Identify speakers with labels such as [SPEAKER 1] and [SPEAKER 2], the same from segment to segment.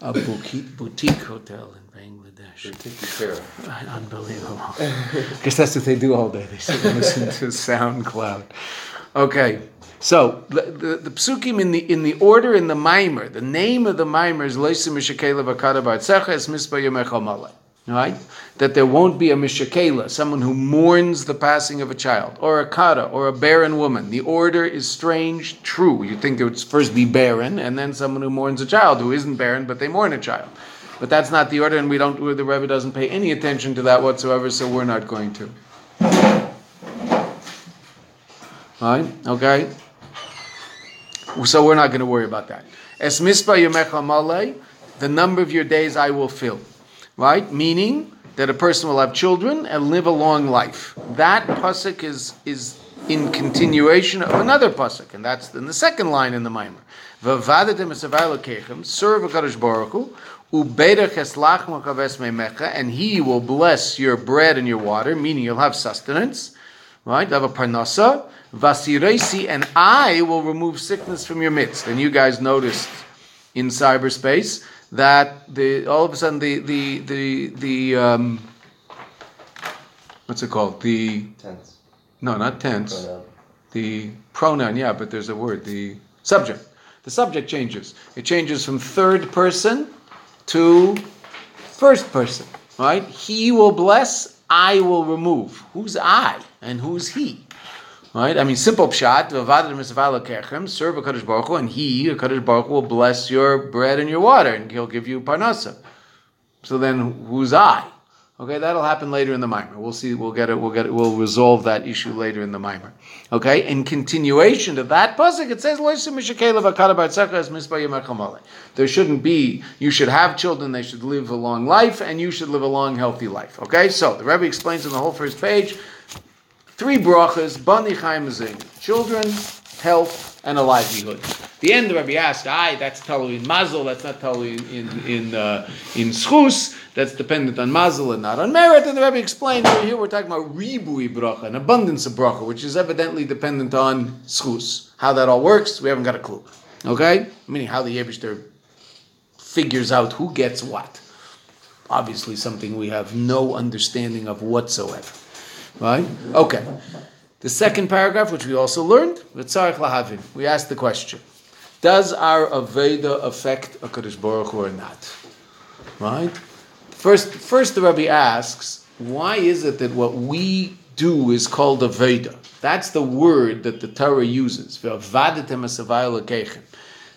[SPEAKER 1] a boutique, boutique hotel in Bangladesh. Unbelievable. Because that's what they do all day. They sit and listen to SoundCloud. Okay, so the, the, the psukim in the in the order in the mimer, the name of the mimer is Leisim Mishakela Vakada Bartzecha Es Mispa Yomechal Right? That there won't be a Mishakela, someone who mourns the passing of a child, or a Kata, or a barren woman. The order is strange, true. You think it would first be barren, and then someone who mourns a child who isn't barren, but they mourn a child. But that's not the order, and we don't. The Rebbe doesn't pay any attention to that whatsoever, so we're not going to. Right? Okay. So we're not going to worry about that. Es mispa yomecha the number of your days I will fill. Right? Meaning that a person will have children and live a long life. That pasuk is is in continuation of another pasuk, and that's in the second line in the mimer. V'vadatem esavai serve a Kadosh Baruch Hu, and he will bless your bread and your water, meaning you'll have sustenance, right? You'll have a parnasa, vasiresi, and I will remove sickness from your midst. And you guys noticed in cyberspace that the all of a sudden the the the the um, what's it called the
[SPEAKER 2] tense.
[SPEAKER 1] No, not tense. Pronoun. The pronoun, yeah, but there's a word. The subject. The subject changes. It changes from third person to first person, right? He will bless, I will remove. Who's I and who's he? Right? I mean, simple pshat, serve a Kaddish Baruch Hu, and he, a Kaddish Baruch Hu, will bless your bread and your water, and he'll give you parnasa. So then, who's I? Okay, that'll happen later in the mimer. We'll see. We'll get it. We'll get it. We'll resolve that issue later in the mimer. Okay. In continuation to that pasuk, it says, There shouldn't be. You should have children. They should live a long life, and you should live a long, healthy life. Okay. So the Rebbe explains in the whole first page three brachas: bani chaimazing, children, health, and a livelihood. The end, Rebbe asked, "Aye, that's totally in mazel. That's not totally in in in, uh, in schus." that's dependent on mazel and not on merit. And the Rebbe explained here we're talking about ribui bracha, an abundance of bracha, which is evidently dependent on schus. How that all works, we haven't got a clue. Okay? Meaning how the Eibishter figures out who gets what. Obviously, something we have no understanding of whatsoever. Right? Okay. The second paragraph, which we also learned, we asked the question Does our Aveda affect a Kaddish Baruch Hu or not? Right? First, first the Rabbi asks, why is it that what we do is called a Veda? That's the word that the Torah uses.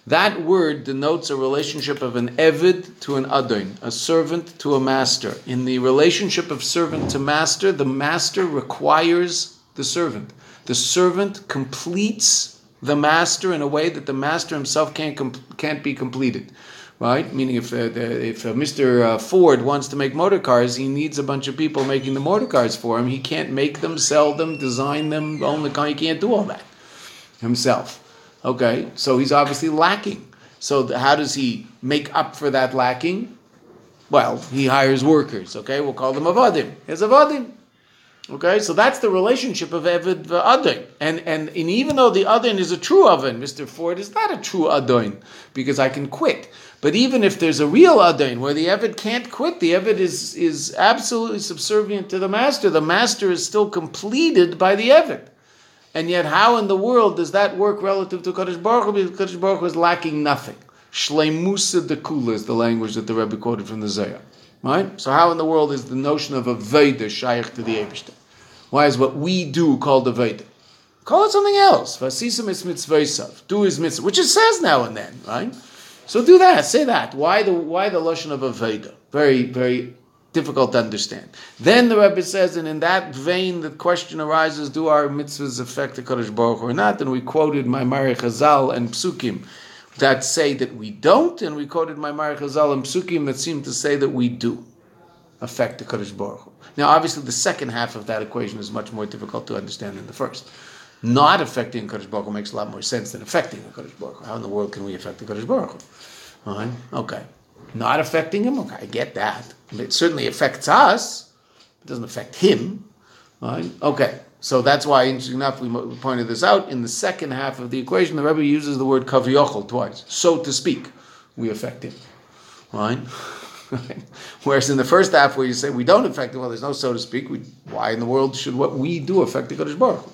[SPEAKER 1] That word denotes a relationship of an Evid to an Adon, a servant to a master. In the relationship of servant to master, the master requires the servant. The servant completes the master in a way that the master himself can't, can't be completed right? Meaning, if uh, if uh, Mr. Uh, Ford wants to make motor cars, he needs a bunch of people making the motor cars for him. He can't make them, sell them, design them, own the car. He can't do all that himself. Okay, so he's obviously lacking. So how does he make up for that lacking? Well, he hires workers. Okay, we'll call them avadim. Here's avadim. Okay, so that's the relationship of Eved Adon. And, and, and even though the Adon is a true oven, Mr. Ford is not a true Adon because I can quit. But even if there's a real Adon where the Eved can't quit, the Eved is, is absolutely subservient to the master. The master is still completed by the Eved. And yet, how in the world does that work relative to Kaddish Baruch Hu? Because Kaddish Baruch Hu is lacking nothing. Shleimusa dekula is the language that the Rebbe quoted from the Zayah. Right? So how in the world is the notion of a Veda shaykh to the Eibishter? Why is what we do called a Veda? Call it something else. Vasisim is mitzvah Do his mitzvah, which it says now and then, right? So do that. Say that. Why the why the lashon of a Veda? Very very difficult to understand. Then the Rebbe says, and in that vein, the question arises: Do our mitzvahs affect the Kadosh Baruch or not? And we quoted my Mari Chazal and Psukim that say that we don't, and we quoted my Mari Chazal and Psukim that seem to say that we do affect the Kadosh Baruch. Now, obviously, the second half of that equation is much more difficult to understand than the first. Not affecting Kadosh Baruch Hu makes a lot more sense than affecting the Kadosh Baruch Hu. How in the world can we affect the Kadosh Baruch Hu? Okay. Not affecting him? Okay, I get that. It certainly affects us. It doesn't affect him. Right? Okay. So that's why, interesting enough, we pointed this out. In the second half of the equation, the Rebbe uses the word kaviyochel twice, so to speak. we affect him. Right? Whereas in the first half where you say we don't affect him, well, there's no so to speak, we, why in the world should what we do affect the Kodesh Baruch Hu?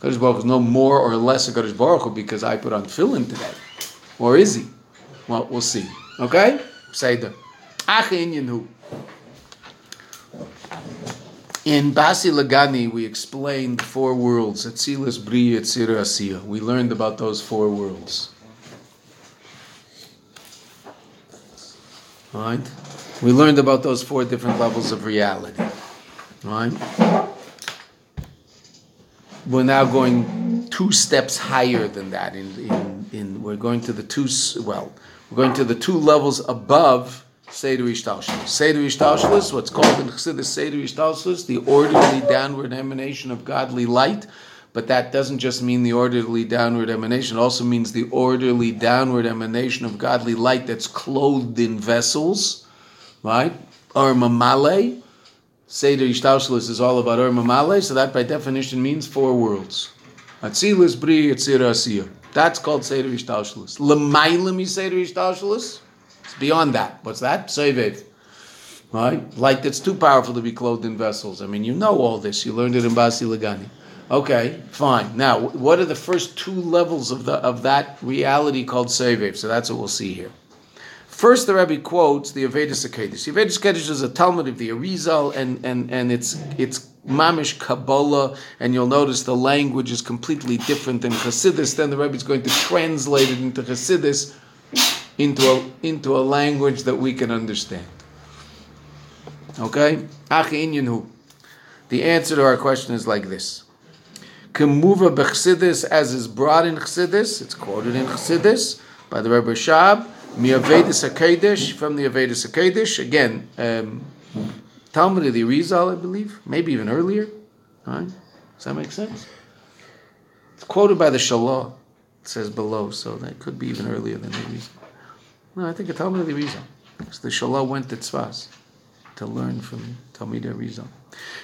[SPEAKER 1] Kodesh Baruch Hu is no more or less a Kodesh Baruch Hu because I put on tefillin today. Or is he? Well, we'll see. Okay? Seder. In Basi Lagani, we explained four worlds: Atzilas, Bri, Etzira, Asiya. We learned about those four worlds. Right? We learned about those four different levels of reality. Right? We're now going two steps higher than that. In, in, in we're going to the two well, we're going to the two levels above Seder Ishtalshalis. Seder Ishtalshalis, what's called in Chassidus Seder Ishtalshalis, the orderly downward emanation of godly light. But that doesn't just mean the orderly downward emanation, it also means the orderly downward emanation of godly light that's clothed in vessels, right? Or mamale. Seder Ishtalshalis is all about Or mamale, so that by definition means four worlds. Atzilis, Bri, Etzira, Asiya. That's called Seder Ishtalshalis. Lemailim is Seder Ishtalshalis. It's beyond that. What's that? Sevev. Right? Light that's too powerful to be clothed in vessels. I mean, you know all this. You learned it in Basi Lagani. Okay, fine. Now, what are the first two levels of the of that reality called Sevev? So that's what we'll see here. First, the Rebbe quotes the Avodas HaKodesh. The Avodas HaKodesh is a Talmud of the Arizal, and, and, and it's, it's Mamish Kabbalah, and you'll notice the language is completely different than Chassidus. Then the Rebbe is going to translate it into Chassidus into a, into a language that we can understand. Okay? The answer to our question is like this. Kemuva b'chsidis, as is brought in chsidis, it's quoted in chsidis by the Rebbe Shab, mi Avodas HaKodesh, from the Avodas HaKodesh, again, um, Talmud of the Rizal, I believe, maybe even earlier. Does that make sense? It's quoted by the Shalah, it says below, so that could be even earlier than the Rizal. No, I think a Talmud the Rizal. Because the Shalah went to Tzfaz to learn from Talmud Rizal.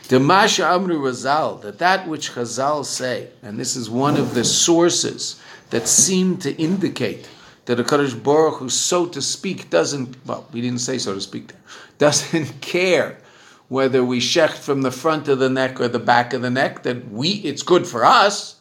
[SPEAKER 1] The Masha Amru Razal, that that which Chazal say, and this is one of the sources that seem to indicate that a Kaddish Baruch who, so to speak, doesn't, well, we didn't say so to speak, doesn't care whether we shecht from the front of the neck or the back of the neck, that we, it's good for us,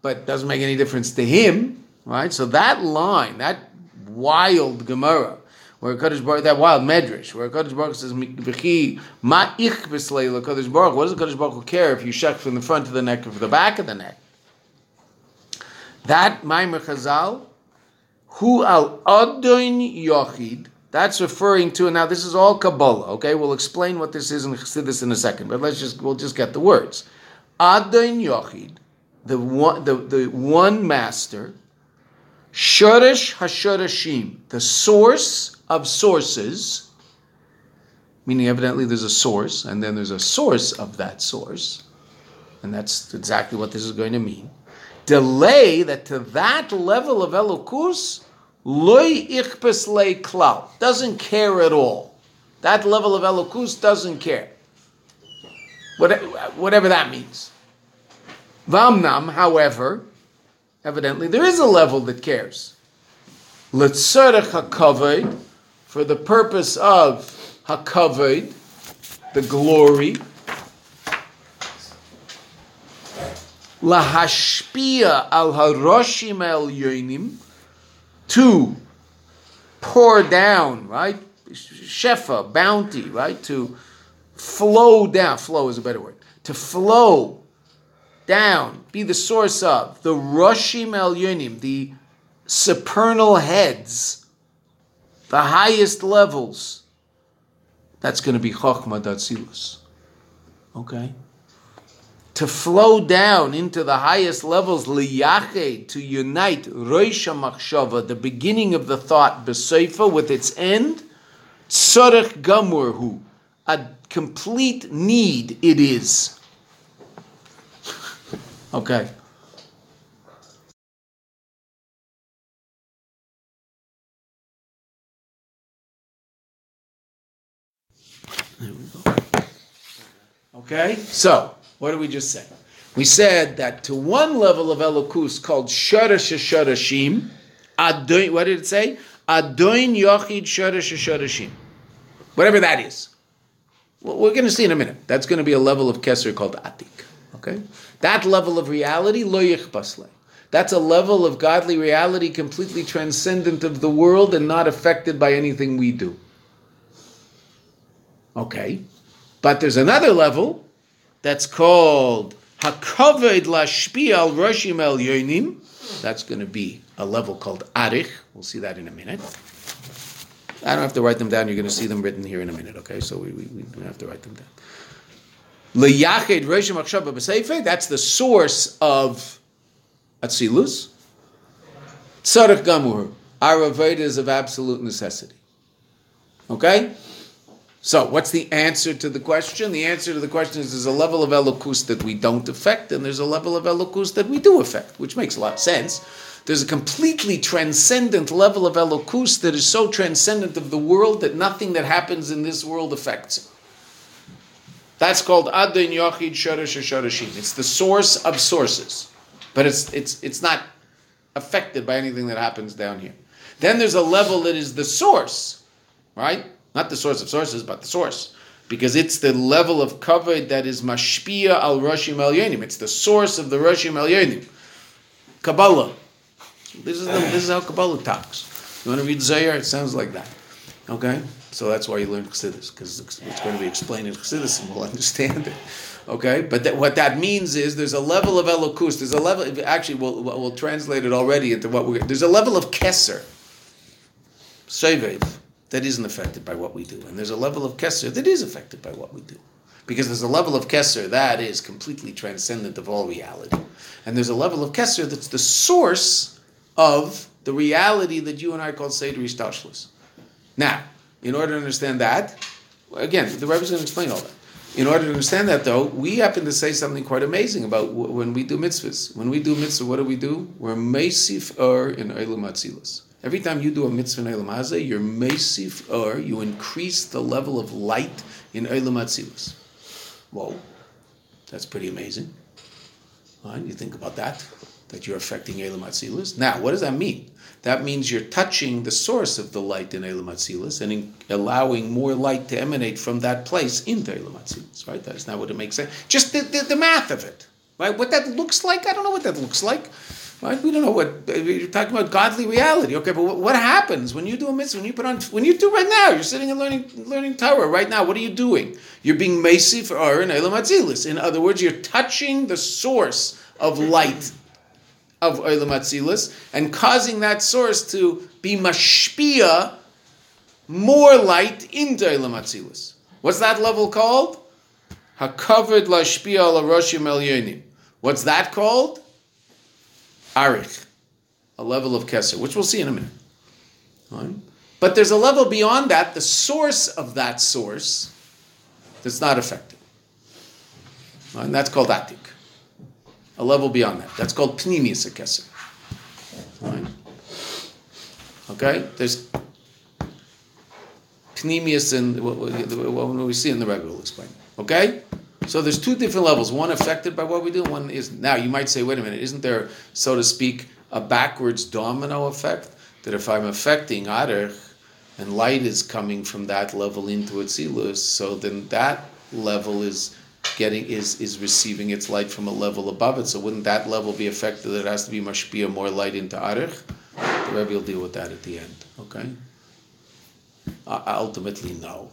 [SPEAKER 1] but doesn't make any difference to him, right? So that line, that wild Gemara, where Kaddish Baruch, that wild Medrash, where Kaddish Baruch says, "V'chi ma ich b'sleila Kaddish Baruch." What does Kaddish Baruch care if you shek from the front of the neck or from the back of the neck? That Maimer Chazal, who al adon yochid. That's referring to, now this is all Kabbalah. Okay, we'll explain what this is and this in a second, but let's just we'll just get the words. Adon yochid, the one, the, the one master Shorish Hashorashim, the source of sources, meaning evidently there's a source, and then there's a source of that source, and that's exactly what this is going to mean. Delay that to that level of Elokus, loy ichpes le doesn't care at all. That level of Elokus doesn't care. Whatever that means. Vamnam, however, Evidently, there is a level that cares. Letzarech hakavod, for the purpose of hakavod, the glory. Lahashpia al haroshim el yoinim, to pour down, right? Shefa, bounty, right? To flow down. Flow is a better word. To flow down, be the source of the Roshim Elyonim, the supernal heads, the highest levels. That's going to be Chokhmah Datzilus. Okay? To flow down into the highest levels, liyache, to unite Roisha Machshava, the beginning of the thought, Beseifa, with its end, Tzorech Gamurhu, a complete need it is. Okay. There we go. Okay, so what did we just say? We said that to one level of Elokus called Sharash Sharashim, what did it say? Adoin Yochid Shoresh Shoreshim. Whatever that is. We're going to see in a minute. That's going to be a level of Kesser called Atik. Okay? That level of reality, Lo Yichbasle. That's a level of godly reality completely transcendent of the world and not affected by anything we do. Okay. But there's another level that's called Hakoved Lashpi al Roshim El Yonim. That's going to be a level called Arich. We'll see that in a minute. I don't have to write them down. You're going to see them written here in a minute, okay? So we, we, we don't have to write them down. Roshim Achshava That's the source of Atzilus. Tzarech Gamur. Our is of absolute necessity. Okay? So, what's the answer to the question? The answer to the question is there's a level of elokus that we don't affect, and there's a level of elokus that we do affect, which makes a lot of sense. There's a completely transcendent level of elokus that is so transcendent of the world that nothing that happens in this world affects it. That's called Adin Yochid Shoresh Shoreshim. It's the source of sources, but it's it's it's not affected by anything that happens down here. Then there's a level that is the source, right? Not the source of sources, but the source. Because it's the level of kavod that is mashpia al Roshim Elyonim. It's the source of the Roshim Elyonim. Kabbalah. This is, the, this is how Kabbalah talks. You want to read Zohar? It sounds like that. Okay? So that's why you learn Chassidus, because it's going to be explained in Chassidus and we'll understand it. Okay? But that, what that means is there's a level of Elokus. There's a level, actually, we'll, we'll translate it already into what we're, there's a level of Kesser. Sevev that isn't affected by what we do. And there's a level of Kesser that is affected by what we do. Because there's a level of Kesser that is completely transcendent of all reality. And there's a level of Kesser that's the source of the reality that you and I call Seder Ishtashlis. Now, in order to understand that, again, the Rebbe is going to explain all that. In order to understand that, though, we happen to say something quite amazing about when we do mitzvahs. When we do mitzvah, what do we do? We're Mesif Ur in Eilu Atzilas. Every time you do a mitzvah in Eilam Hazeh, you're mesif or you increase the level of light in Eilam Atzilus. Whoa, that's pretty amazing. Right? You think about that, that you're affecting Eilam Atzilus. Now, what does that mean? That means you're touching the source of the light in Eilam Atzilus and in allowing more light to emanate from that place into Eilam Atzilus. Right? That's not what it makes sense. Just the, the, the math of it. Right? What that looks like, I don't know what that looks like. Right? We don't know what you're talking about godly reality. Okay, but what, happens when you do a mitzvah? When you put on, when you do right now, you're sitting and learning, learning Torah right now. What are you doing? You're being mesi for Aaron Elam Atzilis. In other words, you're touching the source of light of Elam Atzilis and causing that source to be mashpia, more light into Elam Atzilis. What's that level called? Hakavod lashpia la roshim elyonim. What's that called? arich, a level of keser, which we'll see in a minute. Right? But there's a level beyond that, the source of that source, that's not affected. Right? And that's called atik. A level beyond that. That's called pnimius keser. Right? Okay? There's pnimius and what, we see in the regular explain. Okay? So there's two different levels. One affected by what we do, one is now you might say, wait a minute, isn't there, so to speak, a backwards domino effect? That if I'm affecting Arich and light is coming from that level into Atzilus, so then that level is getting is is receiving its light from a level above it. So wouldn't that level be affected? It has to be mashpia more light into Arich. The Rebbe will deal with that at the end. Okay. Uh, ultimately, no.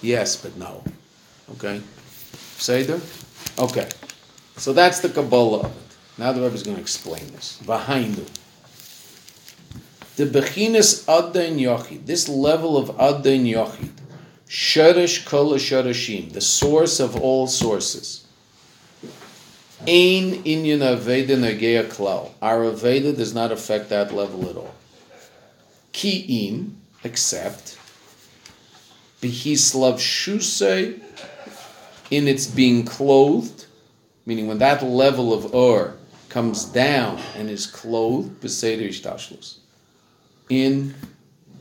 [SPEAKER 1] Yes, but no. Okay. Seder? Okay. So that's the Kabbalah of it. Now the Rebbe is going to explain this. Vahainu. The Bechinas Adin Yochid, this level of Adin Yochid, Sherish Kol Shereshim, the source of all sources. Ein Inyan Aveda Nageya Klau. Our Aveda does not affect that level at all. Ki Ki'im, except Behislav Shusei in its being clothed, meaning when that level of Ur comes down and is clothed, Beseder Ishtashlos, in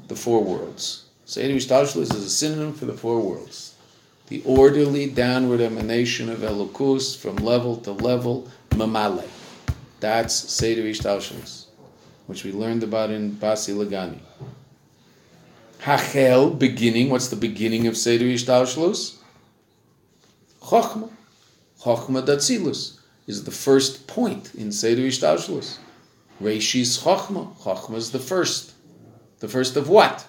[SPEAKER 1] the four worlds. Seder Ishtashlos is a synonym for the four worlds. The orderly downward emanation of Elokus from level to level, Mamale. That's Seder Ishtashlos, which we learned about in Basi Lagani. Hachel, beginning. What's the beginning of Seder Yishtalshlus? Chochma. Chochma Datzilus is the first point in Seder Yishtalshlus. Reishis Chochma. Chochma is the first. The first of what?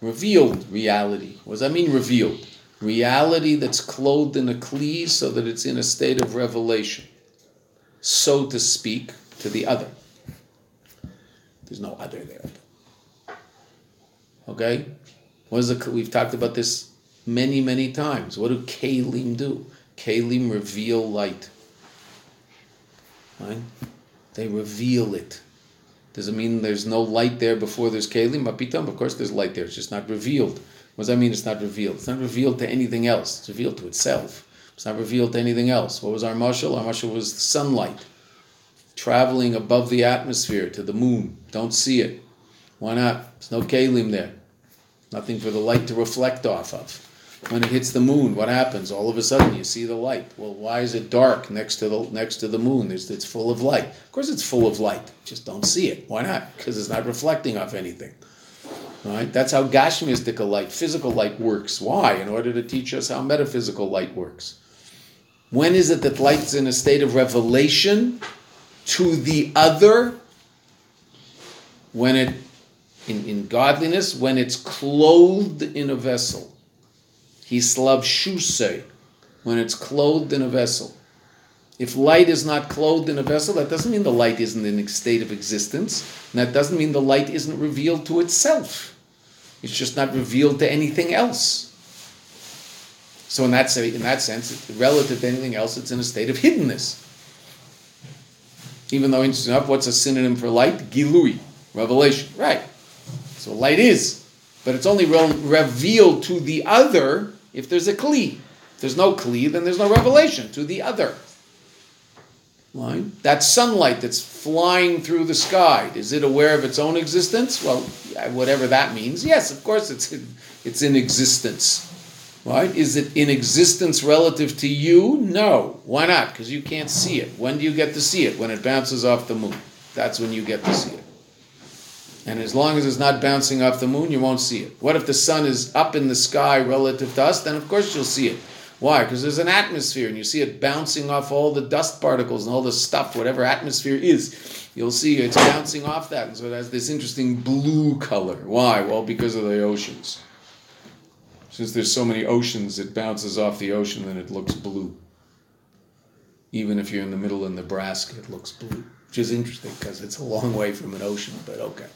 [SPEAKER 1] Revealed reality. What does that mean, revealed? Reality that's clothed in a kli so that it's in a state of revelation. So to speak, to the other. There's no other there. Okay? What is it? We've talked about this many, many times. What do kalim do? Kalim reveal light. Right? They reveal it. Does it mean there's no light there before there's kalim? Mapitam, of course there's light there. It's just not revealed. What does that mean? It's not revealed. It's not revealed to anything else. It's revealed to itself. It's not revealed to anything else. What was our mashal? Our mashal was sunlight traveling above the atmosphere to the moon. Don't see it. Why not? There's no kalim there. Nothing for the light to reflect off of. When it hits the moon, what happens? All of a sudden, you see the light. Well, why is it dark next to the next to the moon? It's, it's full of light. Of course, it's full of light. Just don't see it. Why not? Because it's not reflecting off anything. Right? That's how Gashmistical light, physical light works. Why? In order to teach us how metaphysical light works. When is it that light's in a state of revelation to the other? When it, in, in godliness, when it's clothed in a vessel. Hislav shuse, when it's clothed in a vessel. If light is not clothed in a vessel, that doesn't mean the light isn't in a state of existence. And that doesn't mean the light isn't revealed to itself. It's just not revealed to anything else. So in that, in that sense, relative to anything else, it's in a state of hiddenness. Even though, interesting enough, what's a synonym for light? Gilui, revelation. Right. So light is. But it's only re- revealed to the other if there's a kli. If there's no kli, then there's no revelation to the other. Right? That sunlight that's flying through the sky, is it aware of its own existence? Well, whatever that means. Yes, of course it's in, it's in existence. Right? Is it in existence relative to you? No. Why not? Because you can't see it. When do you get to see it? When it bounces off the moon. That's when you get to see it. And as long as it's not bouncing off the moon, you won't see it. What if the sun is up in the sky relative to us? Then of course you'll see it. Why? Because there's an atmosphere and you see it bouncing off all the dust particles and all the stuff, whatever atmosphere is. You'll see it's bouncing off that. And so it has this interesting blue color. Why? Well, because of the oceans. Since there's so many oceans, it bounces off the ocean and it looks blue. Even if you're in the middle of Nebraska, it looks blue. Which is interesting because it's a long way from an ocean, but okay.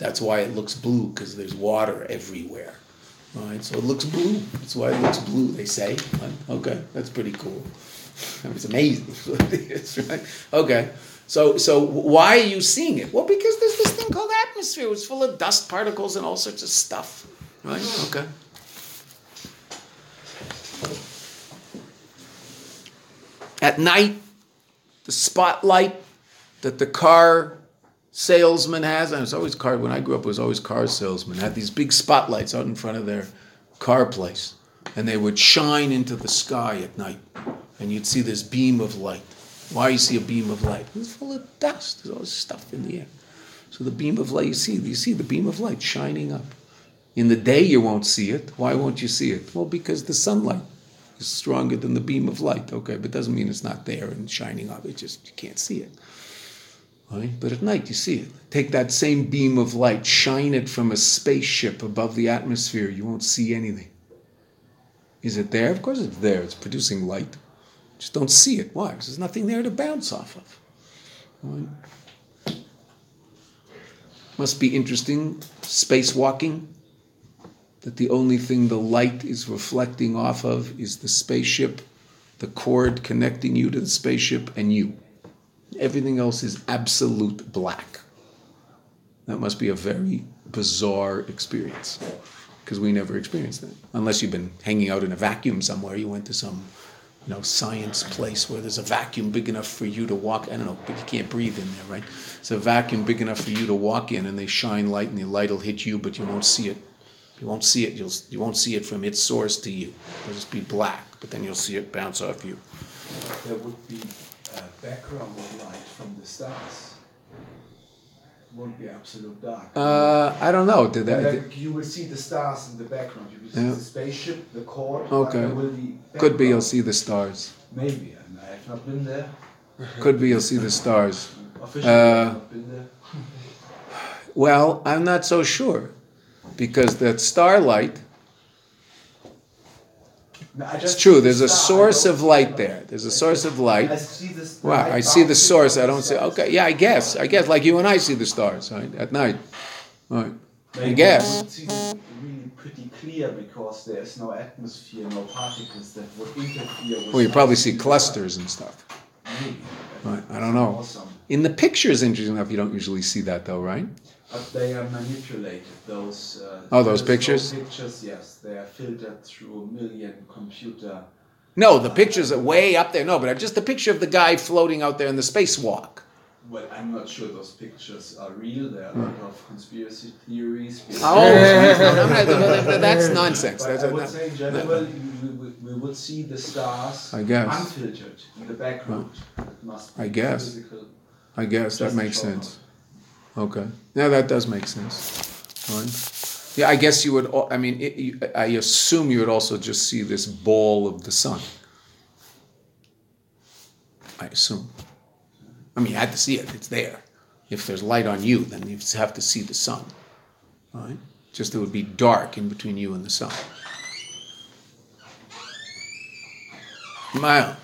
[SPEAKER 1] That's why it looks blue, because there's water everywhere. Right? so it looks blue. That's why it looks blue, they say. Okay, that's pretty cool. It's amazing. right? Okay. So, so why are you seeing it? Well, because there's this thing called atmosphere. It's full of dust particles and all sorts of stuff. Right? Okay. At night, the spotlight that the car salesman has, and it's always car, when I grew up, it was always car salesmen, had these big spotlights out in front of their car place. And they would shine into the sky at night. And you'd see this beam of light. Why you see a beam of light? It's full of dust. There's all this stuff in the air. So the beam of light, you see, you see the beam of light shining up. In the day, you won't see it. Why won't you see it? Well, because the sunlight is stronger than the beam of light. Okay, but doesn't mean it's not there and shining up. It just you can't see it. Right? But at night, you see it. Take that same beam of light, shine it from a spaceship above the atmosphere. You won't see anything. Is it there? Of course, it's there. It's producing light. Just don't see it. Why? Because there's nothing there to bounce off of. Right? Must be interesting spacewalking that the only thing the light is reflecting off of is the spaceship, the cord connecting you to the spaceship, and you. Everything else is absolute black. That must be a very bizarre experience because we never experienced that. Unless you've been hanging out in a vacuum somewhere, you went to some you know, science place where there's a vacuum big enough for you to walk. I don't know, but you can't breathe in there, right? It's a vacuum big enough for you to walk in, and they shine light, and the light will hit you, but you won't see it you won't see it. You'll you won't see it from its source to you. It'll just be black, but then you'll see it bounce off you.
[SPEAKER 2] There would be a background of light from the stars. won't be absolute dark.
[SPEAKER 1] Uh, I don't know. Did that?
[SPEAKER 2] then you will see the stars in the background. You will see
[SPEAKER 1] Yeah.
[SPEAKER 2] the spaceship, the core.
[SPEAKER 1] Okay.
[SPEAKER 2] be
[SPEAKER 1] Could be you'll see the stars.
[SPEAKER 2] Maybe, and I have not been there.
[SPEAKER 1] Could be you'll see the stars.
[SPEAKER 2] Officially,
[SPEAKER 1] Uh,
[SPEAKER 2] been there.
[SPEAKER 1] Well, I'm not so sure, because that starlight. It's true. There's a source of light there. There's a source of light.
[SPEAKER 2] I.
[SPEAKER 1] Wow, I see the source. I don't see. Okay, yeah, I guess. I guess like you and I see the stars right, at night. Right.
[SPEAKER 2] I
[SPEAKER 1] guess.
[SPEAKER 2] You would see this really pretty clear because there's no atmosphere, no particles that would interfere with.
[SPEAKER 1] Well, you probably see clusters and stuff.
[SPEAKER 2] Maybe.
[SPEAKER 1] Right, I don't know.
[SPEAKER 2] Awesome.
[SPEAKER 1] In the pictures, interesting enough, you don't usually see that though, right?
[SPEAKER 2] But they are manipulated. Those. Uh,
[SPEAKER 1] Oh, those pictures?
[SPEAKER 2] Pictures, yes, they are filtered through a million computer.
[SPEAKER 1] No, the pictures are way up there. No, but just the picture of the guy floating out there in the spacewalk.
[SPEAKER 2] Well, I'm not sure those pictures are real. There are a lot of conspiracy theories.
[SPEAKER 1] Oh, no, no, no, that's nonsense.
[SPEAKER 2] But
[SPEAKER 1] That's
[SPEAKER 2] I would
[SPEAKER 1] not-
[SPEAKER 2] say in general, we, we, we would see the stars
[SPEAKER 1] I guess.
[SPEAKER 2] unfiltered in the background. Be
[SPEAKER 1] I guess.
[SPEAKER 2] Physical.
[SPEAKER 1] I guess that makes sense. Okay. Yeah, that does make sense. Fine. Yeah, I guess you would. I mean, it, you, I assume you would also just see this ball of the sun. I assume. I mean, you had to see it. It's there. If there's light on you, then you have to see the sun. Right? Just it would be dark in between you and the sun. Mile.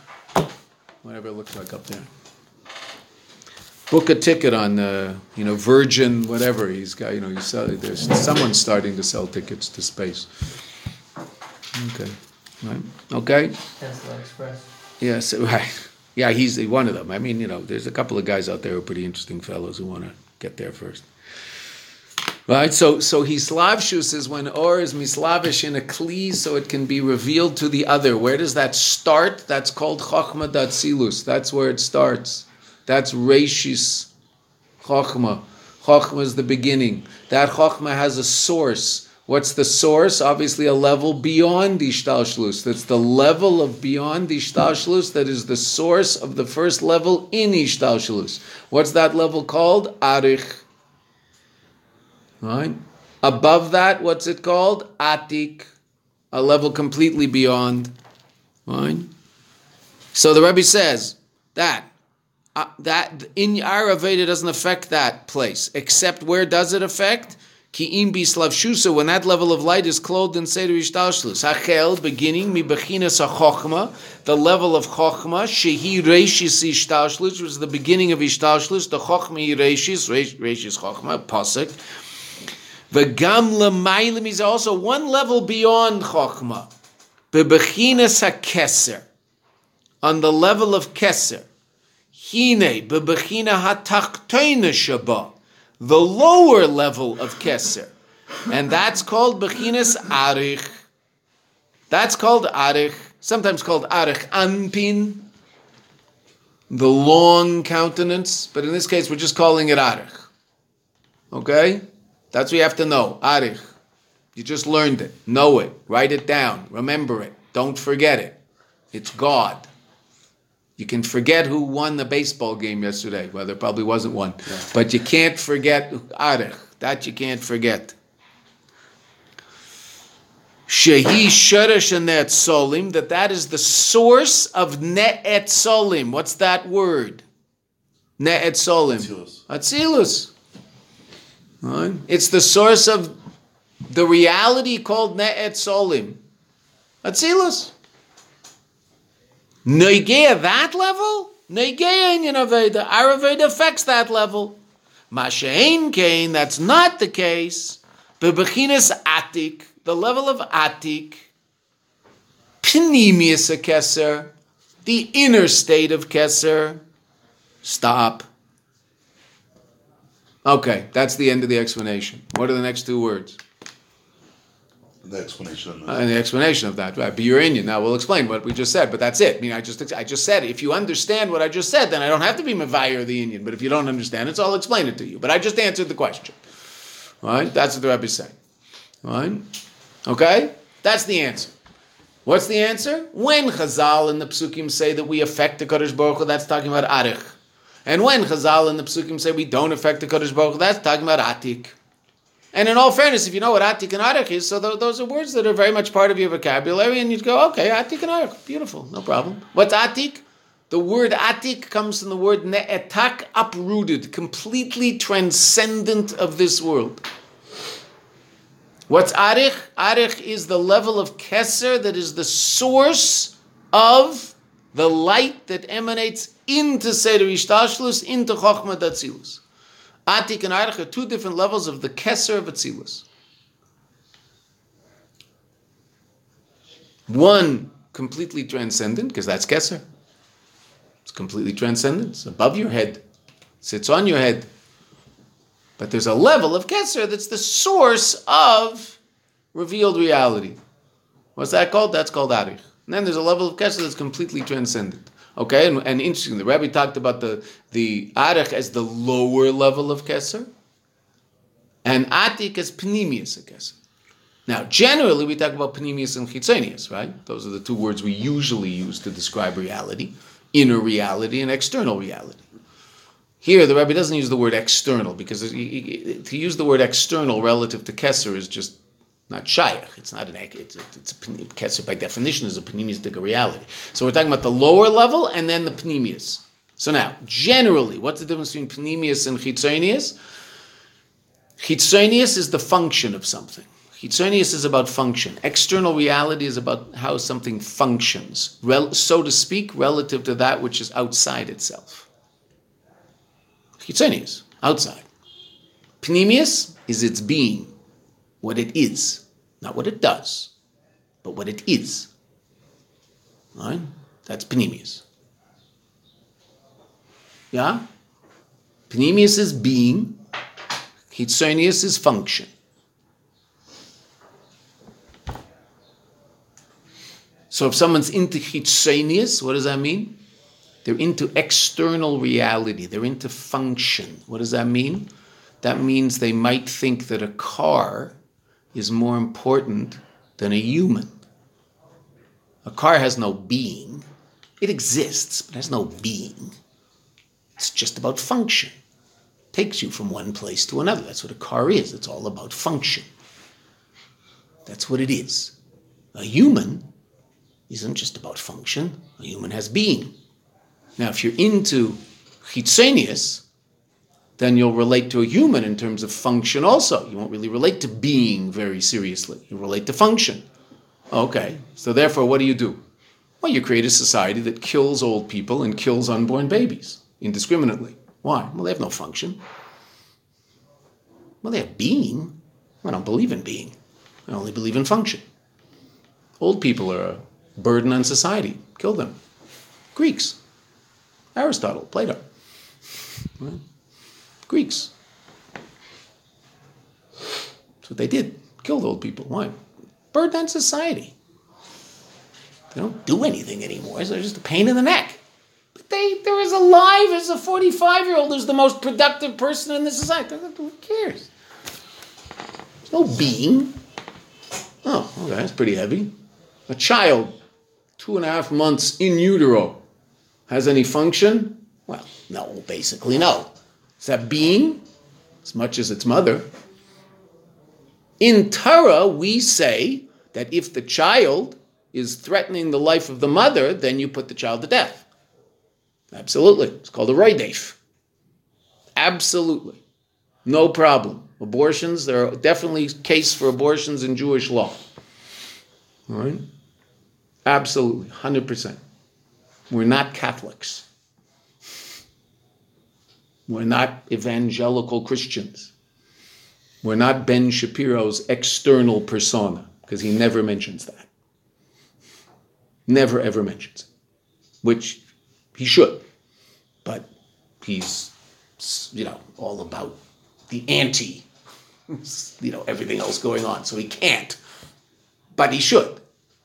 [SPEAKER 1] Whatever it looks like up there book a ticket on uh, you know Virgin whatever he's got you know you sell there's someone starting to sell tickets to space okay right okay
[SPEAKER 3] Tesla Express.
[SPEAKER 1] yes right yeah he's one of them I mean you know there's a couple of guys out there who are pretty interesting fellows who want to get there first Right, so so hislavshus is when or is mislavish in a kli, so it can be revealed to the other. Where does that start? That's called chachma datsilus. That's where it starts. That's Reshis Chochma. Chochma is the beginning. That Chochma has a source. What's the source? Obviously, a level beyond Ishtalshlus. That's the level of beyond Ishtalshlus that is the source of the first level in Ishtalshlus. What's that level called? Arich. Right? Above that, what's it called? Atik. A level completely beyond. Right? So the Rebbe says that uh, that in Ayurveda doesn't affect that place, except where does it affect? Ki im bislavshusa, when that level of light is clothed in Seder Ishtalshlus. Hachel, beginning, mi bechinas ha the level of chokhmah, shehi reishis Ishtalshlus, which is the beginning of Ishtalshlus, the chokhmah hi reishis, reishis chokhmah, pasuk. V'gam l'maylim is also one level beyond chokhmah. Bebechinas ha on the level of keser. Hine bebechina hatachtoina shaba, the lower level of keser, and that's called bechinas arich. That's called arich, sometimes called arich anpin, the long countenance, but in this case we're just calling it arich. Okay, that's what you have to know. Arich. You just learned it. Know it. Write it down. Remember it. Don't forget it. It's God. You can forget who won the baseball game yesterday. Well, there probably wasn't one. But you can't forget Arich. That you can't forget. Shehi Sharash Ne'etzalim, that that is the source of Ne'etzalim. What's that word? Ne'etzalim.
[SPEAKER 4] Atzilus.
[SPEAKER 1] Atzilus. Right? It's the source of the reality called Ne'etzalim. Atzilus. Negeya that level? Negeya in Ayurveda. Ayurveda affects that level. Mashain Kain, that's not the case. Bebechinas Atik, the level of Atik. Pnimius a the inner state of Keser. Stop. Okay, that's the end of the explanation. What are the next two words?
[SPEAKER 4] The explanation.
[SPEAKER 1] Uh, the explanation of that, right? Be your Indian. Now we'll explain what we just said, but that's it. I mean, I just I just said if you understand what I just said, then I don't have to be Mavire the Indian. But if you don't understand it, so I'll explain it to you. But I just answered the question. All right? That's what the Rebbe is saying. All right? Okay? That's the answer. What's the answer? When Chazal and the Psukim say that we affect the Kadosh Baruch Hu, that's talking about Arich. And when Chazal and the Psukim say we don't affect the Kodesh Baruch Hu, that's talking about Atik. And in all fairness, if you know what Atik and Arich is, so th- those are words that are very much part of your vocabulary, and you'd go, okay, Atik and Arich, beautiful, no problem. What's Atik? The word Atik comes from the word Ne'etak, uprooted, completely transcendent of this world. What's Arich? Arich is the level of Keser that is the source of the light that emanates into Seder Ishtashlus, into Chochmah Datzilus. Atik and Arich are two different levels of the Keser of Atzilus. One completely transcendent, because that's Keser. It's completely transcendent. It's above your head, sits on your head. But there's a level of Keser that's the source of revealed reality. What's that called? That's called Arich. And then there's a level of Keser that's completely transcendent. Okay, and, and interesting, the Rabbi talked about the, the Arich as the lower level of Keser, and Atik as Panemius of Keser. Now, generally, we talk about Panemius and Chitzonius, right? Those are the two words we usually use to describe reality inner reality and external reality. Here, the Rabbi doesn't use the word external because to use the word external relative to Kesser is just not shaykh. It's not an it's, it's a, Kesser by definition is a panemius reality. So we're talking about the lower level and then the panemius. So now, generally, what's the difference between panemius and chitzonius? Chitzonius is the function of something. Chitzonius is about function. External reality is about how something functions, rel- so to speak, relative to that which is outside itself. Chitzonius, outside. Panemius is its being, what it is, not what it does, but what it is. Right? That's Panemius. Yeah? Panemius is being, Chitzonius is function. So if someone's into chitzonius, what does that mean? They're into external reality. They're into function. What does that mean? That means they might think that a car is more important than a human. A car has no being. It exists, but has no being. It's just about function. It takes you from one place to another. That's what a car is. It's all about function. That's what it is. A human isn't just about function. A human has being. Now, if you're into chitzenius, then you'll relate to a human in terms of function also. You won't really relate to being very seriously. You relate to function. Okay, so therefore, what do you do? Well, you create a society that kills old people and kills unborn babies indiscriminately. Why? Well, they have no function. Well, they have being. I don't believe in being. I only believe in function. Old people are a burden on society. Kill them. Greeks. Aristotle, Plato. Right? Greeks. That's what they did. Killed old people. Why? Burden on society. They don't do anything anymore, so they're just a pain in the neck. But they, they're as alive as a 45 year old who's the most productive person in the society. Who cares? There's no being. Oh, okay, that's pretty heavy. A child two and a half months in utero has any function? Well, no, basically no. Is that being as much as its mother? In Torah, we say that if the child is threatening the life of the mother, then you put the child to death. Absolutely. It's called a roidef. Absolutely. No problem. Abortions, there are definitely case for abortions in Jewish law. All right? Absolutely, 100%. We're not Catholics. We're not evangelical Christians. We're not Ben Shapiro's external persona, because he never mentions that. Never ever mentions it, which he should. But he's, you know, all about the anti, you know, everything else going on. So he can't. But he should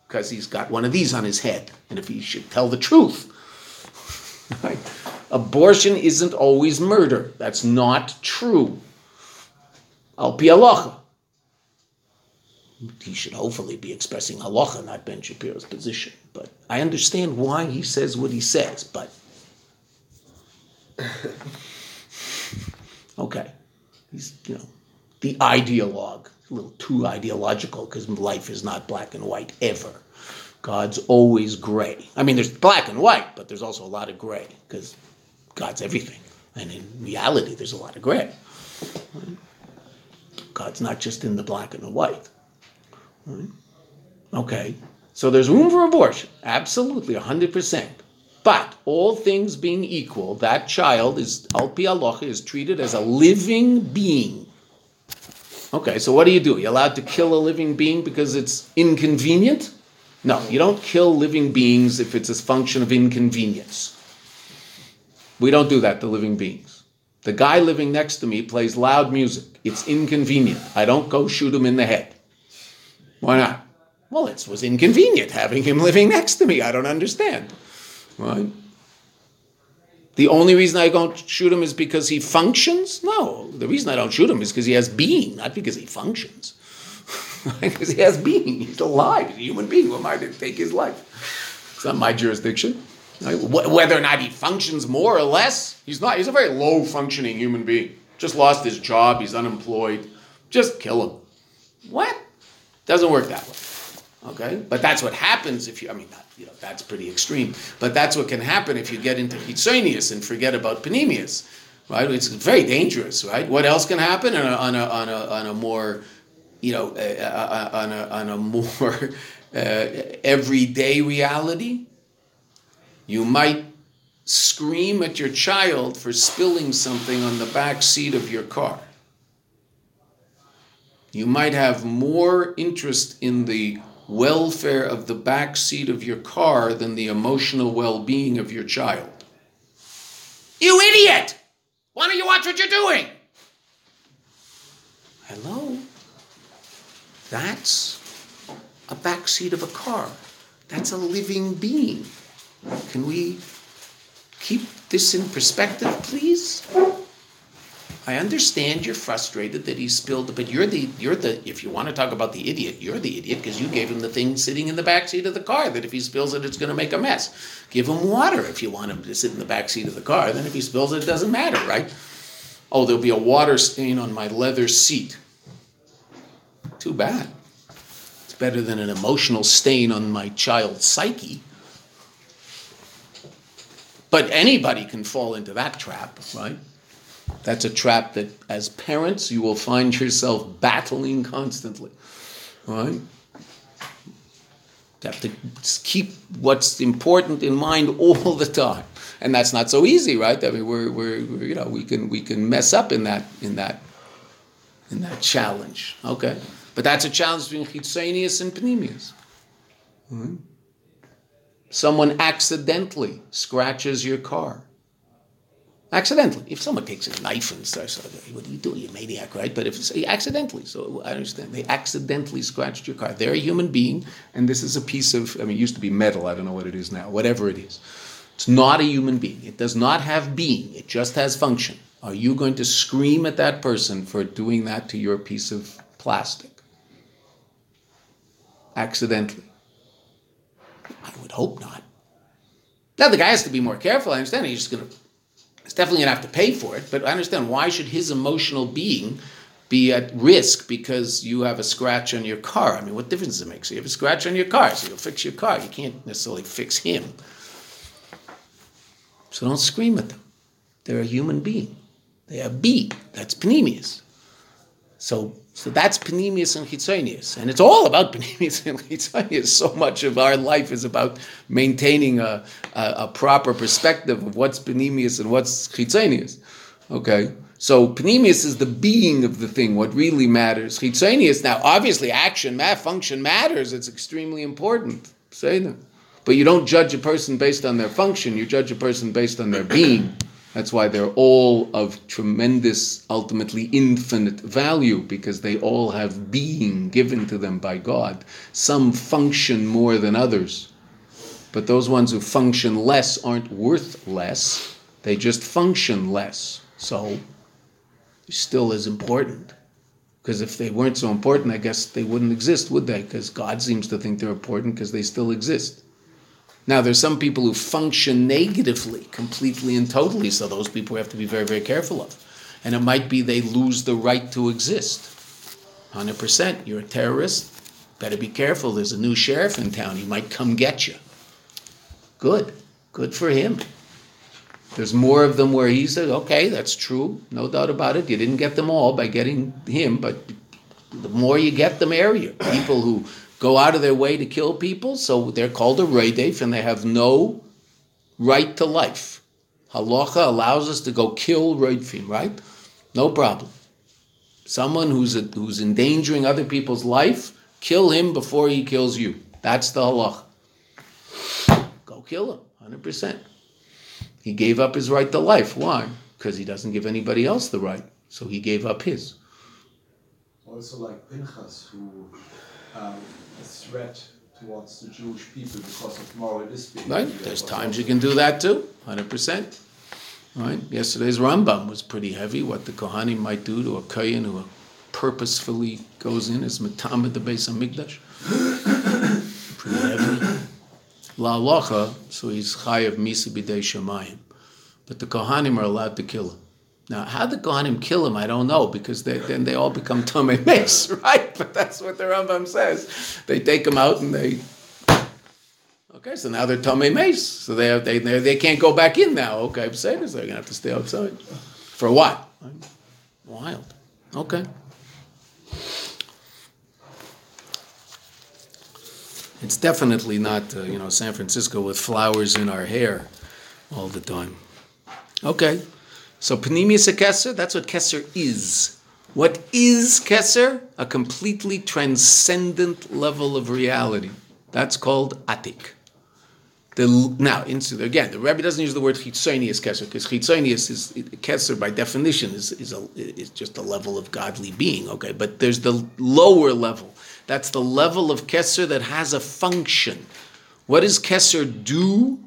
[SPEAKER 1] because he's got one of these on his head. And if he should tell the truth, right? Abortion isn't always murder. That's not true. Al pi halacha. He should hopefully be expressing halacha, not Ben Shapiro's position. But I understand why he says what he says, but Okay. He's, you know, the ideologue. A little too ideological because life is not black and white ever. God's always gray. I mean, there's black and white, but there's also a lot of gray because God's everything. And in reality, there's a lot of gray. God's not just in the black and the white. Okay. So there's room for abortion. Absolutely, 100%. But all things being equal, that child is, al pi is treated as a living being. Okay, so what do you do? You're allowed to kill a living being because it's inconvenient? No, you don't kill living beings if it's a function of inconvenience. We don't do that to living beings. The guy living next to me plays loud music. It's inconvenient. I don't go shoot him in the head. Why not? Well, it was inconvenient having him living next to me. I don't understand. Right? The only reason I don't shoot him is because he functions? No. The reason I don't shoot him is because he has being, not because he functions. because he has being. He's alive. He's a human being. Who am I to take his life? It's not my jurisdiction. Whether or not he functions more or less, he's not. He's a very low functioning human being. Just lost his job. He's unemployed. Just kill him. What? Doesn't work that way. Okay, but that's what happens if you. I mean, you know, that's pretty extreme. But that's what can happen if you get into Hitzonius and forget about Panemius, right? It's very dangerous, right? What else can happen on a on a on a, on a more, you know, uh on a on a more uh, everyday reality? You might scream at your child for spilling something on the back seat of your car. You might have more interest in the welfare of the back seat of your car than the emotional well being of your child. You idiot! Why don't you watch what you're doing? Hello? That's a back seat of a car. That's a living being. Can we keep this in perspective, please? I understand you're frustrated that he spilled, but you're the you're the if you want to talk about the idiot, you're the idiot because you gave him the thing sitting in the back seat of the car that if he spills it, it's going to make a mess. Give him water if you want him to sit in the back seat of the car. Then if he spills it, it doesn't matter, right? Oh, there'll be a water stain on my leather seat. Too bad. It's better than an emotional stain on my child's psyche. But anybody can fall into that trap, right? That's a trap that, as parents, you will find yourself battling constantly. Right? You have to keep what's important in mind all the time, and that's not so easy, right? I mean, we're, we're, we're you know we can we can mess up in that in that in that challenge. Okay, but that's a challenge between chitzonius and panemius. Right? Someone accidentally scratches your car accidentally. If someone takes a knife and starts, uh, what are you doing? You're a maniac, right? But if accidentally, so I understand they accidentally scratched your car. They're a human being, and this is a piece of. I mean, it used to be metal. I don't know what it is now. Whatever it is, it's not a human being. It does not have being. It just has function. Are you going to scream at that person for doing that to your piece of plastic? Accidentally. I would hope not. Now the guy has to be more careful. I understand. He's just going to it's definitely going to have to pay for it, but I understand why should his emotional being be at risk because you have a scratch on your car? I mean, what difference does it make? So you have a scratch on your car, so you'll fix your car. You can't necessarily fix him. So don't scream at them. They're a human being. They have B. That's Panemius. So so that's Panemius and Chitzonius. And it's all about Panemius and Chitzonius. So much of our life is about maintaining a, a, a proper perspective of what's Panemius and what's Chitzonius. Okay? So Panemius is the being of the thing, what really matters. Chitzonius, now obviously action, function matters. It's extremely important. Say that. But you don't judge a person based on their function, you judge a person based on their being. That's why they're all of tremendous, ultimately infinite value, because they all have being given to them by God. Some function more than others. But those ones who function less aren't worth less, they just function less. So, still as important. Because if they weren't so important, I guess they wouldn't exist, would they? Because God seems to think they're important because they still exist. Now, there's some people who function negatively, completely and totally, so those people have to be very, very careful of. And it might be they lose the right to exist. 100%. You're a terrorist. Better be careful. There's a new sheriff in town. He might come get you. Good. Good for him. There's more of them where he said, okay, that's true. No doubt about it. You didn't get them all by getting him, but the more you get, the merrier. People who go out of their way to kill people, so they're called a Radef and they have no right to life. Halacha allows us to go kill Radfim, right? No problem. Someone who's, a, who's endangering other people's life, kill him before he kills you. That's the halacha. Go kill him, 100%. He gave up his right to life. Why? Because he doesn't give anybody else the right. So he gave up his.
[SPEAKER 2] Also like Pinchas, who um, a threat towards the Jewish people because of moral dispute.
[SPEAKER 1] Right? There's times you can do that too, 100%. Right? Yesterday's Rambam was pretty heavy. What the Kohanim might do to a Kayan who purposefully goes in as Matamid the base of Migdash. pretty heavy. La Locha, so he's Chayav Misa B'dei Shemayim. But the Kohanim are allowed to kill him. Now, how the Kohanim kill him, I don't know, because they, then they all become Tomei Mace, right? But that's what the Rambam says. They take him out and they. Okay, so now they're Tomei Mace. So they, have, they, they, they can't go back in now. Okay, I'm saying this, they're going to have to stay outside. For what? Wild. Okay. It's definitely not, uh, you know, San Francisco with flowers in our hair all the time. Okay. So Panemius a Kesser, that's what Kesser is. What is Kesser? A completely transcendent level of reality. That's called Atik. The, now, again, the Rebbe doesn't use the word chitzonius kesser because chitzonius is kesser by definition is, is, a, is just a level of godly being. Okay, but there's the lower level. That's the level of kesser that has a function. What does kesser do?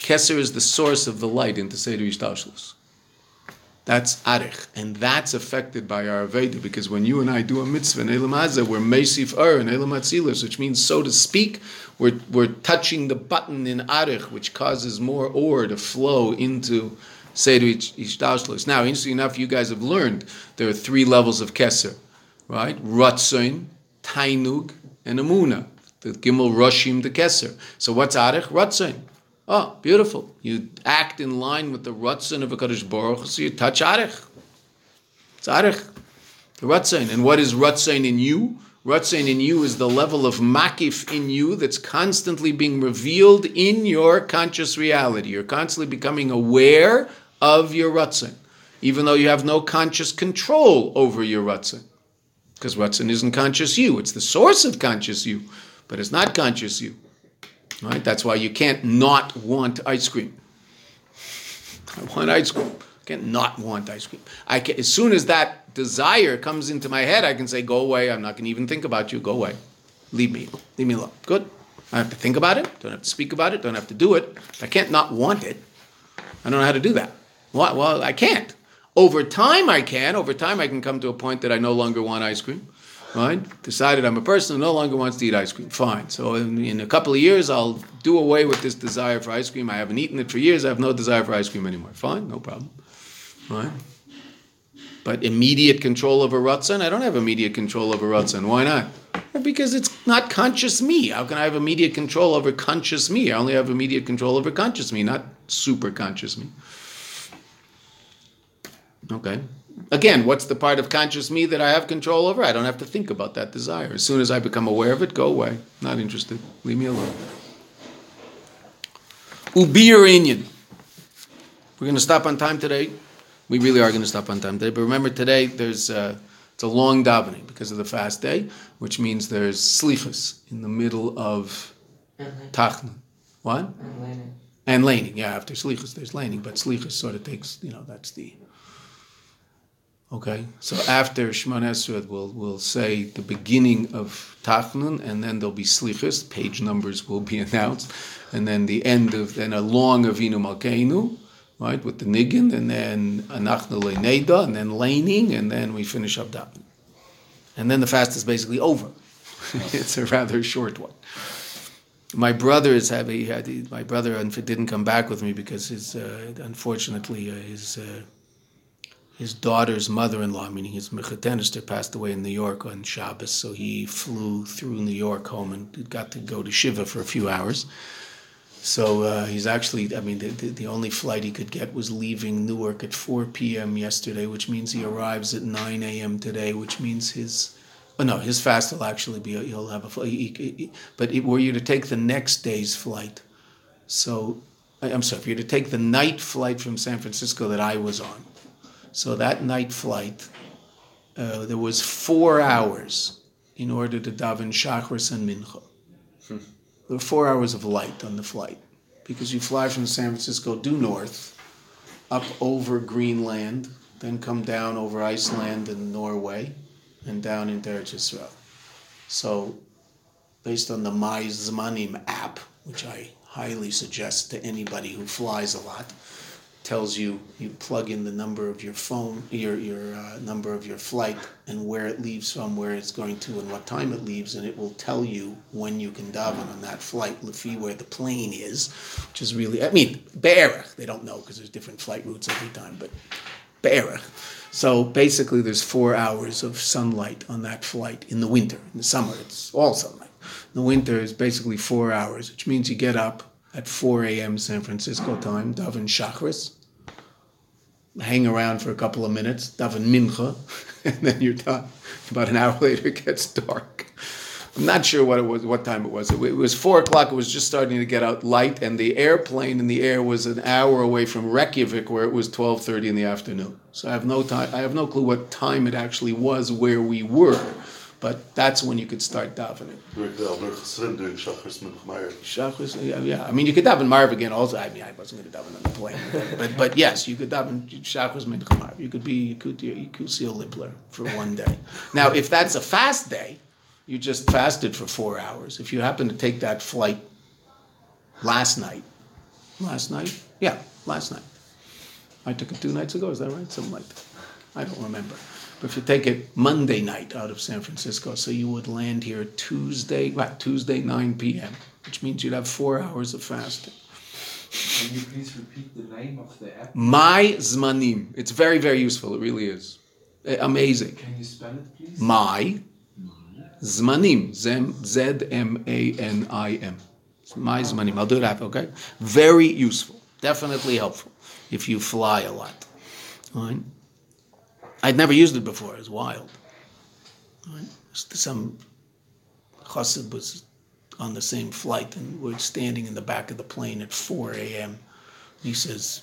[SPEAKER 1] Kesser is the source of the light into Seder Ishtashlus. That's arich, and that's affected by our Aveda because when you and I do a mitzvah in Elam Hazeh, we're Mesif Ur er and Elam Atzilis, which means, so to speak, we're, we're touching the button in arich, which causes more ore to flow into Seder Ishtashlos. Now, interesting enough, you guys have learned there are three levels of Keser, right? Ratzoin, Tainug, and Amuna. The Gimel Roshim, the Keser. So what's arich? Ratzoin. Oh, beautiful. You act in line with the Ratzin of a Kadosh Baruch, so you touch Arich. It's Arich. The Ratzin. And what is Ratzin in you? Ratzin in you is the level of Makif in you that's constantly being revealed in your conscious reality. You're constantly becoming aware of your Ratzin, even though you have no conscious control over your Ratzin. Because Ratzin isn't conscious you, it's the source of conscious you, but it's not conscious you. Right? That's why you can't not want ice cream. I want ice cream. I can't not want ice cream. I can, as soon as that desire comes into my head, I can say, "Go away. I'm not going to even think about you. Go away. Leave me. Leave me alone." Good. I don't have to think about it. Don't have to speak about it. Don't have to do it. I can't not want it. I don't know how to do that. Well, well, I can't. Over time, I can. Over time, I can come to a point that I no longer want ice cream right? Decided I'm a person who no longer wants to eat ice cream. Fine. So in, in, a couple of years, I'll do away with this desire for ice cream. I haven't eaten it for years. I have no desire for ice cream anymore. Fine, no problem. Right? But immediate control over Ratzon, I don't have immediate control over Ratzon. Why not? Because it's not conscious me. How can I have immediate control over conscious me? I only have immediate control over conscious me, not super conscious me. Okay. Again, what's the part of conscious me that I have control over? I don't have to think about that desire. As soon as I become aware of it, go away. Not interested. Leave me alone. Ubir Inyan. We're going to stop on time today. We really are going to stop on time today. But remember, today there's uh, it's a long davening because of the fast day, which means there's slichus in the middle of tachnun. What?
[SPEAKER 3] And laning.
[SPEAKER 1] And laning. Yeah, after slichus there's laning, but slichus sort of takes you know that's the Okay, so after Shemon Esrei, we'll, we'll say the beginning of Tachnun, and then there'll be Slichus, page numbers will be announced, and then the end of, then a long Avinu Malkeinu, right, with the Niggin, and then Anachnu Neda, and then Laning, and then we finish up Daven. And then the fast is basically over. it's a rather short one. my brother is having. My brother didn't come back with me because his, uh, unfortunately, uh, his uh, his daughter's mother-in-law, meaning his mechatenister, passed away in New York on Shabbos. So he flew through New York home and got to go to Shiva for a few hours. So uh, he's actually, I mean, the, the, the only flight he could get was leaving Newark at 4 p.m. yesterday, which means he arrives at 9 a.m. today, which means his, oh no, his fast will actually be, he'll have a flight. He, he- but it, were you to take the next day's flight, so, I'm sorry, if you're to take the night flight from San Francisco that I was on, so that night flight, uh, there was four hours in order to daven Shachris and Mincha. There were four hours of light on the flight because you fly from San Francisco due north, up over Greenland, then come down over Iceland and Norway, and down into Eretz Yisrael. So, based on the My Zmanim app, which I highly suggest to anybody who flies a lot, tells you you plug in the number of your phone, your your uh, number of your flight, and where it leaves from, where it's going to, and what time it leaves, and it will tell you when you can daven on that flight, lefi where the plane is, which is really, I mean, be'erach, they don't know because there's different flight routes every time, but be'erach. So basically, there's four hours of sunlight on that flight in the winter. In the summer, it's all sunlight. In the winter is basically four hours, which means you get up at 4 a.m. San Francisco time, daven shachris, hang around for a couple of minutes, daven mincha, and then you're done. About an hour later, it gets dark. I'm not sure what it was, what time it was. It, it was four o'clock. It was just starting to get out light, and the airplane in the air was an hour away from Reykjavik, where it was 12:30 in the afternoon. So I have no time. I have no clue what time it actually was where we were, but that's when you could start davening.
[SPEAKER 4] Doing the Elmer Chasrim doing Shachris
[SPEAKER 1] yeah, yeah. I mean, you could daven Maariv again. Also, I mean, I wasn't going to daven on the plane, but, but yes, you could daven Shachris Mincha Maariv. You could be you could you could see a Lippler for one day. Now, if that's a fast day, you just fasted for four hours. If you happen to take that flight last night, last night, yeah, last night. I took it two nights ago. Is that right? Something like that. I don't remember. If you take it Monday night out of San Francisco, so you would land here Tuesday, right, Tuesday 9 p.m., which means you'd have four hours of fasting.
[SPEAKER 2] Can you please repeat the name of the app?
[SPEAKER 1] My Zmanim. It's very, very useful. It really is. Amazing.
[SPEAKER 2] Can you spell it, please?
[SPEAKER 1] My Zmanim. Z M A N I M. My Zmanim. I'll do that, okay? Very useful. Definitely helpful if you fly a lot. All right? I'd never used it before. It was wild. Some chassid was on the same flight and we're standing in the back of the plane at 4 a.m. He says,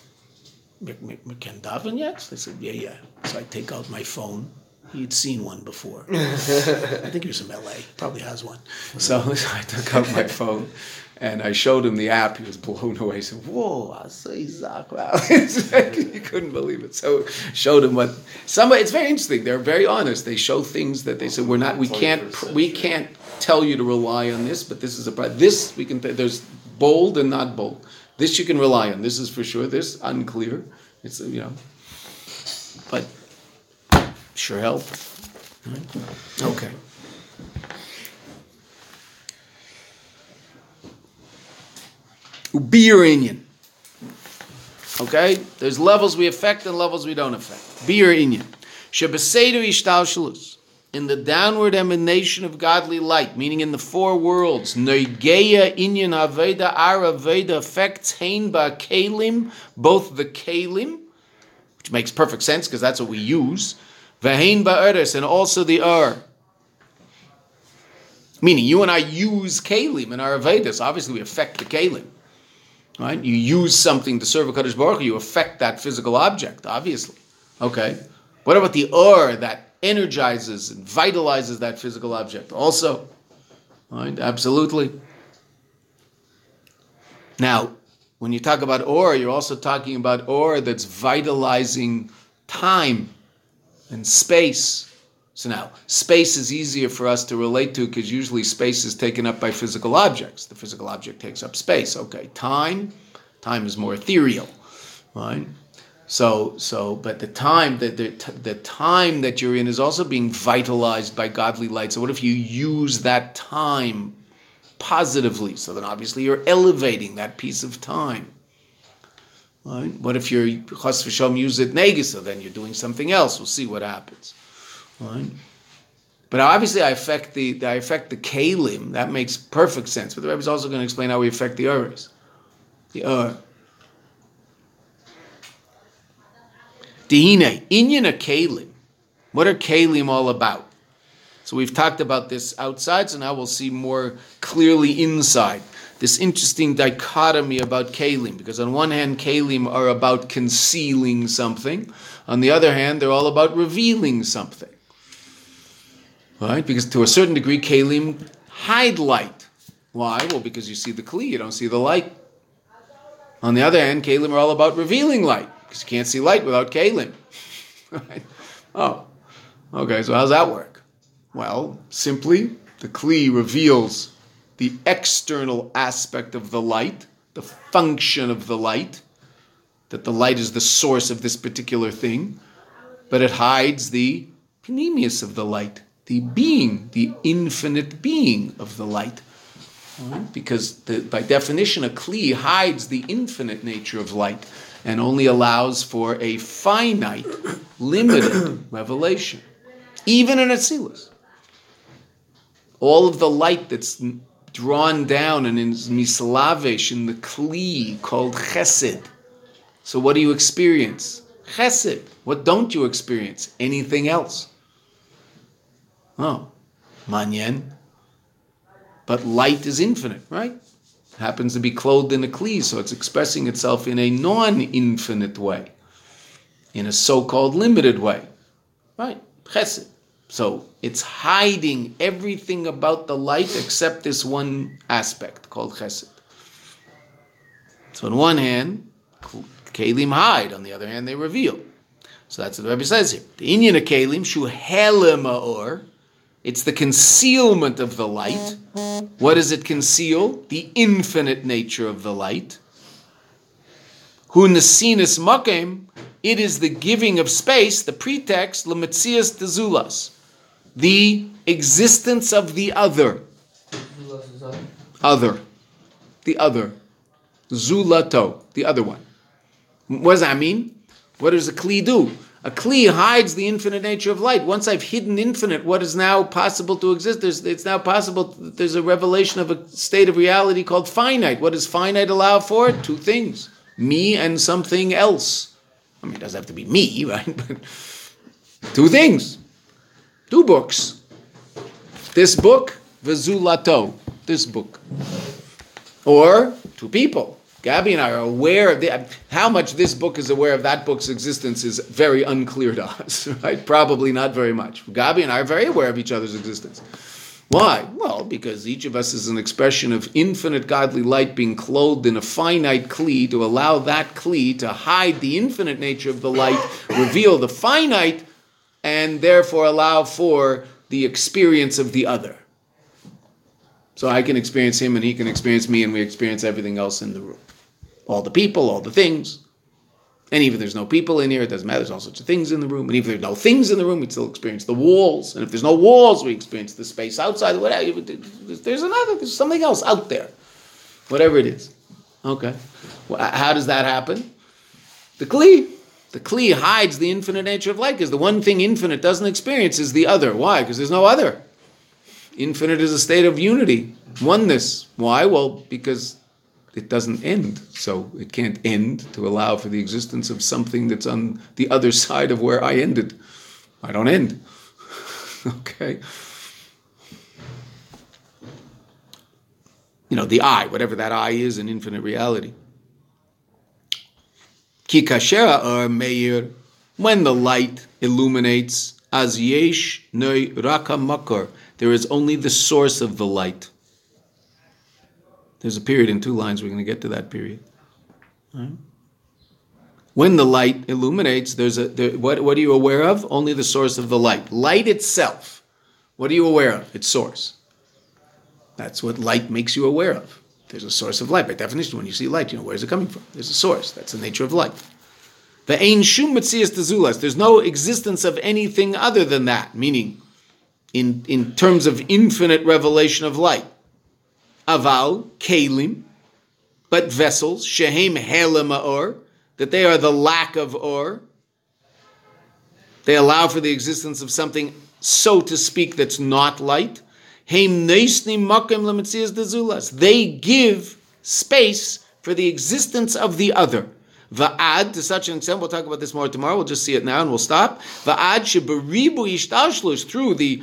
[SPEAKER 1] McKen Davin yet? I said, yeah, yeah. So I take out my phone. He'd seen one before. I think he was from LA. Probably has one. So, I took out my phone and I showed him the app. He was blown away. He said, "Whoa, I say Zach, wow!" He couldn't believe it. So showed him what somebody. It's very interesting. They're very honest. They show things that they said we're not. We can't. We can't tell you to rely on this, but this is a pri- this we can. There's bold and not bold. This you can rely on. This is for sure. This unclear. It's you know, but sure help. Right? Okay. Beer Indian. Okay? There's levels we affect and levels we don't affect. Beer Indian. Shebeseder ishtalshalus. In the downward emanation of godly light, meaning in the four worlds, Noigeya Inyan Aveda Ara Veda affects Hain Ba Kalim, both the Kalim, which makes perfect sense because that's what we use, Vahain ba'eres, and also the Ur. Meaning you and I use Kalim in our Vedas. Obviously, we affect the Kalim. Right? You use something to serve a Kadosh Baruch you affect that physical object, obviously. Okay. What about the Ur that energizes and vitalizes that physical object? Also. Right? Absolutely. Now, when you talk about Or, you're also talking about Or that's vitalizing time and space. So now, space is easier for us to relate to because usually space is taken up by physical objects. The physical object takes up space. Okay, time, time is more ethereal, right? So, so, but the time that the, the time that you're in is also being vitalized by godly light. So, what if you use that time positively. So then obviously you're elevating that piece of time. Right? What if you're chas v'sham use it negis? So then you're doing something else. We'll see what happens. Right? But obviously, I affect the I affect the kalim. That makes perfect sense. But the Rebbe is also going to explain how we affect the others. The ur. Dehine inyan a kalim. What are kalim all about? So we've talked about this outside, so now we'll see more clearly inside. This interesting dichotomy about kalim, because on one hand, kalim are about concealing something, on the other hand, they're all about revealing something. Right? Because to a certain degree, kalim hide light. Why? Well, because you see the kli, you don't see the light. On the other hand, kalim are all about revealing light, because you can't see light without kalim. right? Oh, okay, so how's that work? Well, simply, the Kli reveals the external aspect of the light, the function of the light, that the light is the source of this particular thing, but it hides the panemius of the light, the being, the infinite being of the light. Because the, by definition, a Kli hides the infinite nature of light and only allows for a finite, limited revelation, even in Atzilus all of the light that's drawn down and is mislavish in the kli called chesed. So what do you experience? Chesed. What don't you experience? Anything else? Oh, manyen. But light is infinite, right? happens to be clothed in a kli, so it's expressing itself in a non-infinite way, in a so-called limited way, right? Chesed. So it's hiding everything about the light except this one aspect called chesed. So on one hand, kalim hide. On the other hand, they reveal. So that's what the Rebbe says here. The inyan of kalim shu or it's the concealment of the light. What does it conceal? The infinite nature of the light. Hu nesinis makim, it is the giving of space, the pretext, lemetzias dezulas the existence of the other. Other. The other. Zulato, the other one. What does that mean? What does a Kli do? A Kli hides the infinite nature of light. Once I've hidden infinite, what is now possible to exist? There's, it's now possible, there's a revelation of a state of reality called finite. What does finite allow for? Two things me and something else. I mean, it doesn't have to be me, right? But two things Two books. This book, Vizulato, this book. Or two people. Gabby and I are aware of the, how much this book is aware of that book's existence is very unclear to us, right? Probably not very much. Gabby and I are very aware of each other's existence. Why? Well, because each of us is an expression of infinite godly light being clothed in a finite kli to allow that kli to hide the infinite nature of the light, reveal the finite, and therefore allow for the experience of the other. So I can experience him and he can experience me and we experience everything else in the room. All the people, all the things. And even if there's no people in here, it doesn't matter. There's all sorts of things in the room. And even if there's no things in the room, we still experience the walls. And if there's no walls, we experience the space outside. Whatever. There's another, there's something else out there. Whatever it is. Okay. Well, how does that happen? The Kli. The Kli hides the infinite nature of light because the one thing infinite doesn't experience is the other. Why? Because there's no other. Infinite is a state of unity, oneness. Why? Well, because it doesn't end. So it can't end to allow for the existence of something that's on the other side of where I ended. I don't end. okay. You know, the I, whatever that I is in infinite reality. Ki kashera or meir, when the light illuminates, as yesh noi raka makor, there is only the source of the light. There's a period in two lines, we're going to get to that period. Right? When the light illuminates, there's a there, what, what are you aware of? Only the source of the light. Light itself. What are you aware of? Its source. That's what light makes you aware of. There's a source of light. By definition, when you see light, you know where's it coming from. There's a source. That's the nature of light. The ain shum mitzias There's no existence of anything other than that. Meaning, in in terms of infinite revelation of light, Aval, Kalim, but vessels, Shehem Helem Or, that they are the lack of Or. They allow for the existence of something, so to speak, that's not light. They give space for the existence of the other. Va'ad, to such an extent, we'll talk about this more tomorrow, we'll just see it now and we'll stop. Va'ad through the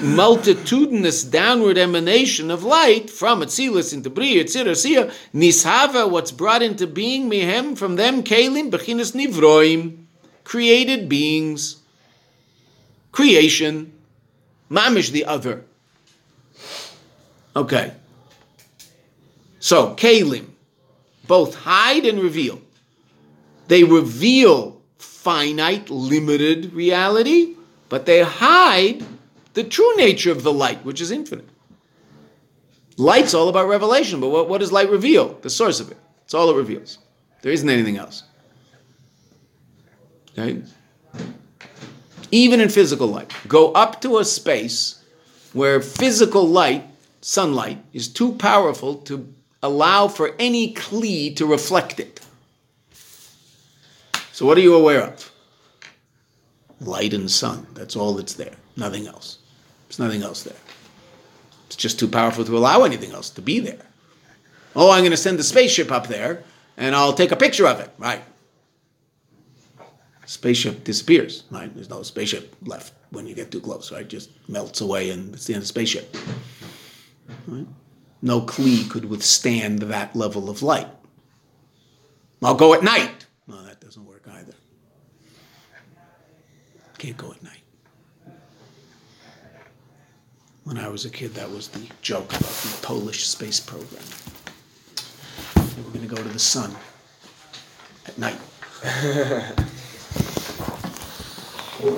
[SPEAKER 1] multitudinous downward emanation of light from Atzilus into Bria, Tzir, Sia, Nishava, what's brought into being, Mihem, from them, Kalim, Bechinas Nivroim, created beings, creation, Mamish the other. Okay. So, Kalim, both hide and reveal. They reveal finite, limited reality, but they hide the true nature of the light, which is infinite. Light's all about revelation, but what, what does light reveal? The source of it. It's all it reveals. There isn't anything else. Okay? Even in physical light, go up to a space where physical light, sunlight, is too powerful to allow for any kli to reflect it. So, what are you aware of? Light and sun. That's all that's there. Nothing else. There's nothing else there. It's just too powerful to allow anything else to be there. Oh, I'm going to send the spaceship up there and I'll take a picture of it. Right. Spaceship disappears. Right. There's no spaceship left when you get too close. Right. Just melts away and it's the end of the spaceship. Right. No Kli could withstand that level of light. I'll go at night. No, that doesn't work either. Can't go at night. When I was a kid, that was the joke about the Polish space program. They were going to go to the sun at night.